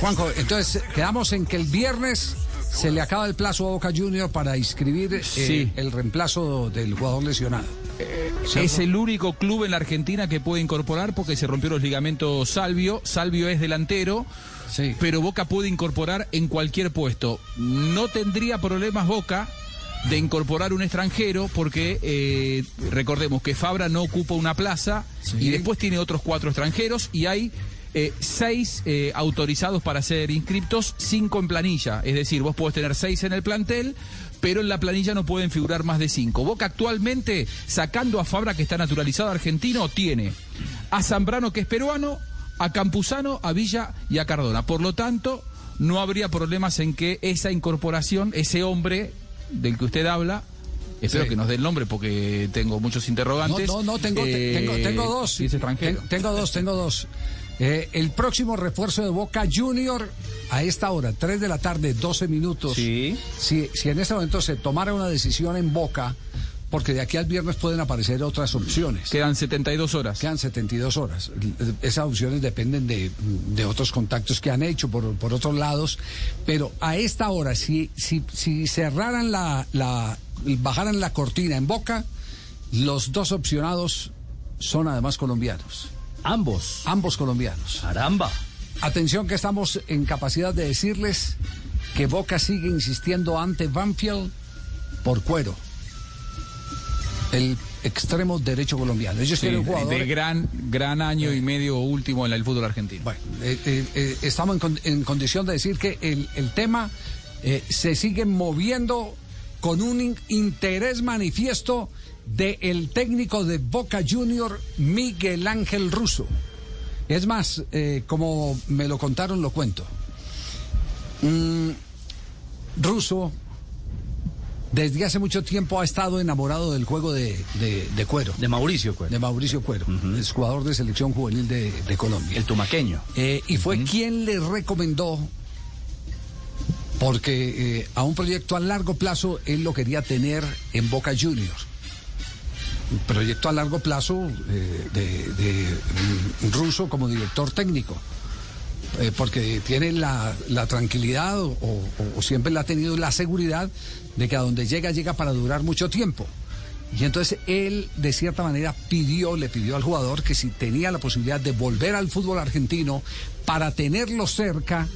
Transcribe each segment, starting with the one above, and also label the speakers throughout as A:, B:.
A: Juanjo, entonces quedamos en que el viernes se le acaba el plazo a Boca Junior para inscribir eh,
B: Sí.
A: el reemplazo del jugador lesionado.
B: Es el único club en la Argentina que puede incorporar porque se rompió los ligamentos Salvio. Salvio es delantero,
A: Sí.
B: pero Boca puede incorporar en cualquier puesto. No tendría problemas Boca de incorporar un extranjero porque eh, recordemos que Fabra no ocupa una plaza
A: Sí.
B: y después tiene otros cuatro extranjeros y hay eh, seis eh, autorizados para ser inscriptos, cinco en planilla. Es decir, vos podés tener seis en el plantel, pero en la planilla no pueden figurar más de cinco. Boca actualmente, sacando a Fabra que está naturalizado argentino, tiene a Zambrano que es peruano, a Campuzano, a Villa y a Cardona. Por lo tanto, no habría problemas en que esa incorporación, ese hombre del que usted habla, espero
A: Sí.
B: que nos dé el nombre porque tengo muchos interrogantes.
A: No, no, no, tengo, te-
B: eh,
A: tengo, tengo dos.
B: si extranjero.
A: Tengo dos, tengo dos. Eh, el próximo refuerzo de Boca Junior a esta hora, 3 de la tarde, 12 minutos.
B: Sí.
A: Si, si en este momento se tomara una decisión en Boca, porque de aquí al viernes pueden aparecer otras opciones.
B: Quedan 72 horas.
A: Quedan 72 horas. Esas opciones dependen de, de otros contactos que han hecho por, por otros lados. Pero a esta hora, si, si, si cerraran la, la, bajaran la cortina en boca, los dos opcionados son además colombianos.
C: Ambos.
A: Ambos colombianos.
C: Caramba.
A: Atención que estamos en capacidad de decirles que Boca sigue insistiendo ante Banfield por cuero. El extremo derecho colombiano. Ellos
B: Sí,
A: tienen un jugador.
B: de gran, gran año y medio último en el fútbol argentino.
A: Bueno, eh, eh, eh, estamos en, con- en condición de decir que el, el tema eh, se sigue moviendo con un in- interés manifiesto del técnico de Boca Junior, Miguel Ángel Russo. Es más, eh, como me lo contaron, lo cuento. Mm, Russo, desde hace mucho tiempo ha estado enamorado del juego de, de- de cuero,
C: De Mauricio, pues.
A: de Mauricio Cuero, es jugador de selección juvenil de, de Colombia.
C: El tumaqueño.
A: Eh, y fue quien le recomendó, porque eh, a un proyecto a largo plazo él lo quería tener en Boca Juniors. Un proyecto a largo plazo eh, de, de, mm, ruso como director técnico. Eh, porque tiene la, la tranquilidad o, o- o siempre le ha tenido la seguridad de que a donde llega, llega para durar mucho tiempo. Y entonces él, de cierta manera, pidió, le pidió al jugador que si tenía la posibilidad de volver al fútbol argentino para tenerlo cerca,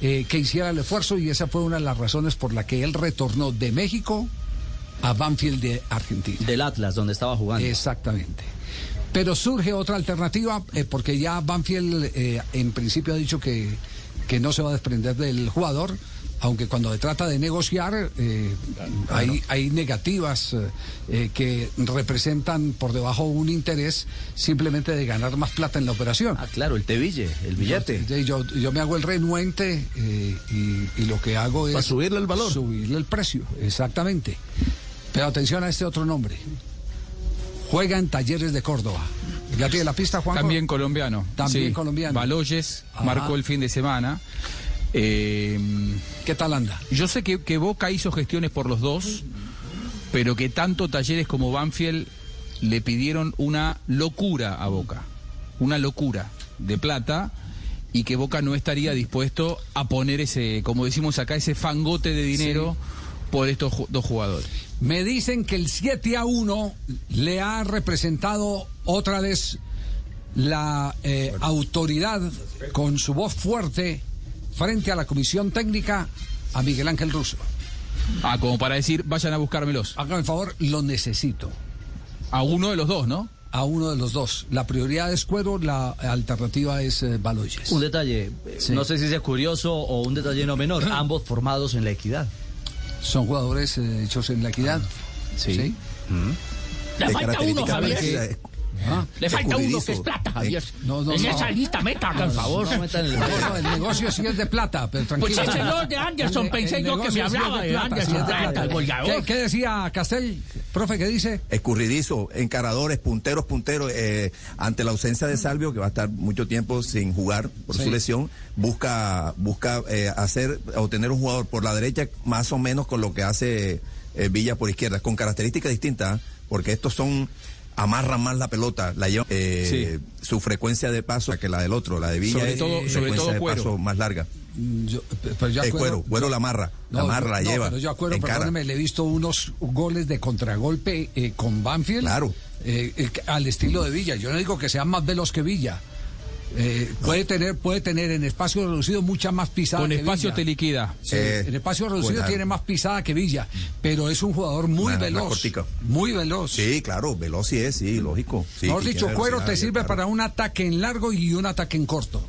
A: eh, que hiciera el esfuerzo y esa fue una de las razones por la que él retornó de México a Banfield de Argentina.
C: Del Atlas, donde estaba jugando.
A: Exactamente. Pero surge otra alternativa, eh, porque ya Banfield eh, en principio ha dicho que, que no se va a desprender del jugador, aunque cuando se trata de negociar eh, hay, hay negativas eh, que representan por debajo un interés simplemente de ganar más plata en la operación.
C: Ah, claro, el teville, el billete.
A: Yo, yo, yo me hago el renuente y, y lo que hago es...
C: Para subirle el valor.
A: Subirle el precio, exactamente. Pero atención a este otro nombre. Juega en Talleres de Córdoba. ¿Ya tiene la pista, Juan?
B: También colombiano.
A: También
B: Sí.
A: colombiano.
B: Baloyes
A: Ajá.
B: marcó el fin de semana. Eh,
A: ¿Qué tal anda?
B: yo sé que, que Boca hizo gestiones por los dos, pero que tanto Talleres como Banfield le pidieron una locura a Boca. Una locura de plata y que Boca no estaría dispuesto a poner ese, como decimos acá, ese fangote de dinero por estos dos jugadores.
A: Me dicen que el 7 a 1 le ha representado otra vez la eh, autoridad con su voz fuerte frente a la comisión técnica a Miguel Ángel Russo.
B: Ah, como para decir, vayan a buscármelos.
A: Hágame el favor, lo necesito.
B: A uno de los dos, ¿no?
A: A uno de los dos. La prioridad es Cuero, la alternativa es eh, Baloyes.
C: Un detalle, eh,
A: Sí.
C: no sé si sea curioso o un detalle no menor, ambos formados en la equidad.
A: Son jugadores eh, hechos en la equidad.
C: Sí.
A: ¿Sí?
D: Le falta uno, Javier.
A: Ah,
D: Le falta uno que es plata, Javier.
A: No, no,
D: en
A: no.
D: esa lista meta, por favor.
C: El
A: No, no, el negocio sí es de plata, pero
D: Pues
A: tranquilo.
D: ese no, de Anderson,
A: El-
D: pensé
A: el
D: yo que me hablaba de
A: plata,
D: Anderson
A: sí es de
D: Plata, el goleador.
A: ¿Qué, qué decía Castel? Profe, ¿qué dice?
E: Escurridizo, encaradores, punteros, punteros. eh, ante la ausencia de Salvio, que va a estar mucho tiempo sin jugar por
A: Sí.
E: su lesión, busca, busca eh, hacer o tener un jugador por la derecha más o menos con lo que hace eh, Villa por izquierda, con características distintas, ¿eh? porque estos son amarran más la pelota, la llevan, eh, su frecuencia de paso que la del otro, la de Villa
B: Sobre
E: es
B: todo- sobre
E: frecuencia
B: todo
E: de
B: Cuero.
E: paso más larga.
A: Mm, Yo, pero yo
E: Eh,
A: acuerdo-
E: Cuero, Cuero la amarra, la amarra, la
A: no,
E: lleva,
A: Pero yo acuerdo, perdóneme, le he visto unos goles de contragolpe eh, con Banfield.
E: Claro.
A: eh, eh, al estilo de Villa. Yo no digo que sea más veloz que Villa. Eh, puede tener puede tener en espacio reducido mucha más pisada
B: Con
A: que
B: espacio
A: Villa.
B: te liquida.
A: Sí,
E: Eh,
A: en espacio reducido
E: buena.
A: tiene más pisada que Villa, pero es un jugador muy veloz. Muy veloz.
E: Sí, claro, veloz sí es, sí, lógico. Sí,
A: Mejor dicho, Cuero te sirve
E: claro.
A: para un ataque en largo y un ataque en corto.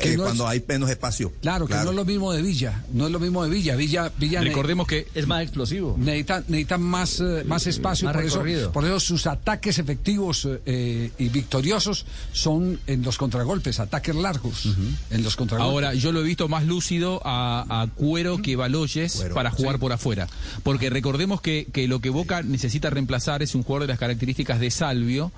A: Que
E: Eh,
A: no es-
E: cuando hay menos espacio.
A: Claro, que no es lo mismo de Villa. No es lo mismo de Villa. Villa, Villa
B: Recordemos que
C: Es más explosivo.
A: necesita, necesita más, eh, más espacio.
C: Más
A: por, eso,
C: recorrido.
A: por eso sus ataques efectivos eh, y victoriosos son en los contragolpes, ataques largos. En los contragolpes.
B: Ahora, yo lo he visto más lúcido a, a Cuero que Baloyes
E: Cuero,
B: para jugar por afuera. Porque recordemos que, que lo que Boca necesita reemplazar es un jugador de las características de Salvio,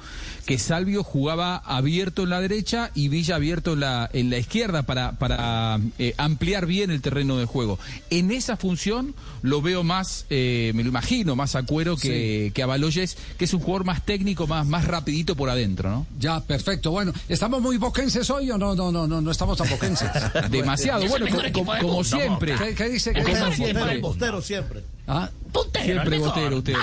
B: que Salvio jugaba abierto en la derecha y Villa abierto en la, en la izquierda para, para eh, ampliar bien el terreno de juego. En esa función lo veo más, eh, me lo imagino, más a Cuero que, que a Baloyes, que es un jugador más técnico, más, más rapidito por adentro, ¿no?
A: Ya, perfecto. Bueno, ¿estamos muy boquenses hoy o no? No, no, no, no estamos tan boquenses.
B: Demasiado, bueno, como, siempre.
A: ¿Qué, qué dice? ¿Qué
B: Como
A: dice?
B: siempre.
F: Bostero siempre.
A: Ah,
D: Puntero,
B: Siempre
D: mejor.
B: botero usted.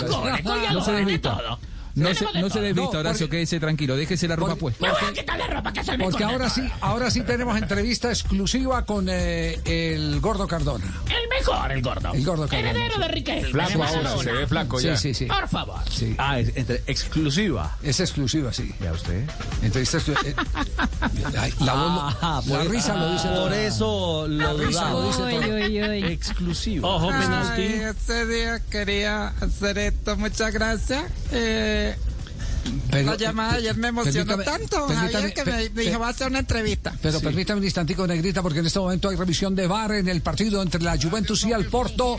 D: Goles,
B: No se
D: de
B: desvista.
D: todo.
B: No se, no se desvista,
A: No,
B: Horacio,
A: porque-
B: quédese tranquilo, déjese la ropa
A: porque-
B: puesta.
D: Me voy a quitar la ropa que es el mejor
A: porque ahora sí, ahora sí tenemos entrevista exclusiva con eh, el Gordo Cardona.
D: El mejor, el gordo.
A: El gordo Cardona,
D: Heredero
A: sí.
D: de Riquelme.
G: Flaco ahora, se ve flaco
A: Sí,
G: ya.
A: sí, sí.
D: Por favor.
A: sí.
C: Ah, es entre exclusiva.
A: Es exclusiva, sí.
C: Ya usted.
A: Entrevista exclu- eh, ay, la, voz lo-
C: Ah,
A: la
C: por-
A: risa lo dice todo.
C: Por eso lo
A: risa lo
C: dudaba.
A: dice todo.
C: Exclusiva.
D: Ojo, penalti.
H: ese día quería hacer esto, muchas gracias. Eh,
A: Pero-
H: la llamada ayer me emocionó tanto, Javier, que me dijo, va a hacer una entrevista.
A: Pero permítame un instantico, Negrita, porque en este momento hay revisión de VAR en el partido entre la Juventus y el Porto.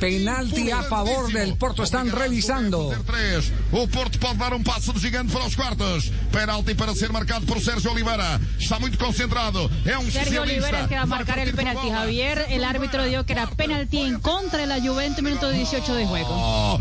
A: Penalti a favor del Porto. Están revisando.
I: O Porto pode dar um passo de gigante para os quartos. Penalti para ser marcado por Sérgio Oliveira. Está muito concentrado. É um
J: Sergio Olivera es que va a marcar el penalti. Javier, el árbitro dijo que era penalti en contra de la Juventus, minuto 18 de juego.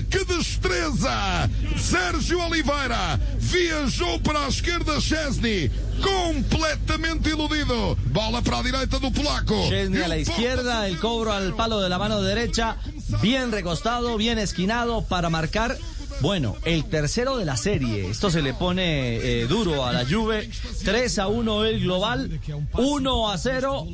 I: Que destreza! Sérgio Oliveira viajou para a esquerda Chesney, completamente iludido. Bola para a direita do polaco.
C: Chesney a la
I: E
C: izquierda, el cobro al palo de la mano derecha, bien recostado, bien esquinado para marcar. Bueno, el tercero de la serie. Esto se le pone eh, duro a la Juve. 3 a 1 el global, 1 a 0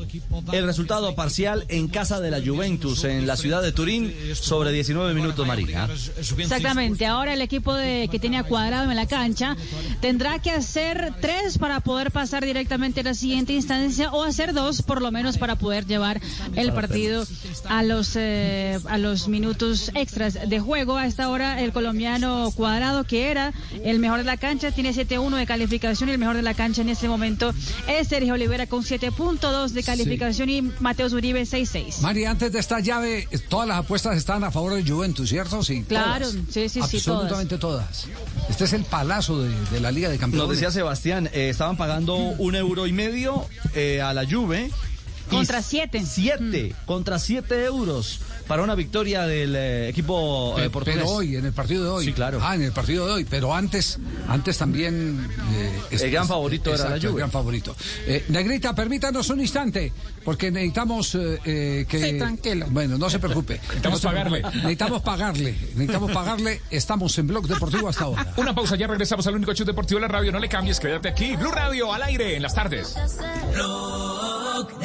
C: el resultado parcial en casa de la Juventus en la ciudad de Turín sobre 19 minutos Marina.
J: Exactamente. Ahora el equipo de, que tenía cuadrado en la cancha tendrá que hacer tres para poder pasar directamente a la siguiente instancia o hacer dos por lo menos para poder llevar el partido a los eh, a los minutos extras de juego. A esta hora el colombiano cuadrado que era el mejor de la cancha tiene 7-1 de calificación y el mejor de la cancha en este momento es Sergio Olivera con 7.2 de calificación y Mateus Uribe 6-6.
A: Mari, antes de esta llave, todas las apuestas están a favor de Juventus, ¿cierto? Sí.
J: Claro,
A: todas.
J: sí, sí, sí,
A: Absolutamente todas. Este es el palazo de, de la Liga de
C: Nos
A: Campeones.
C: decía Sebastián, eh, estaban pagando un euro y medio eh, a la Juve
J: Contra
C: Y
J: siete.
C: Siete, contra siete euros para una victoria del eh, equipo eh, portugués.
A: Pero hoy, en el partido de hoy.
C: Sí, claro.
A: Ah, en el partido de hoy. Pero antes, antes también. eh, es-
C: El gran
A: es-
C: favorito era la Juve.
A: El gran favorito. Eh, Negrita, permítanos un instante, porque necesitamos que.
H: Sí, tranquilo.
A: Bueno, no se preocupe.
F: Necesitamos pagarle.
A: Necesitamos pagarle. Necesitamos pagarle. Estamos en Blog Deportivo hasta ahora.
F: Una pausa, ya regresamos al único show deportivo de la radio. No le cambies, quédate aquí. Blue Radio al aire en las tardes.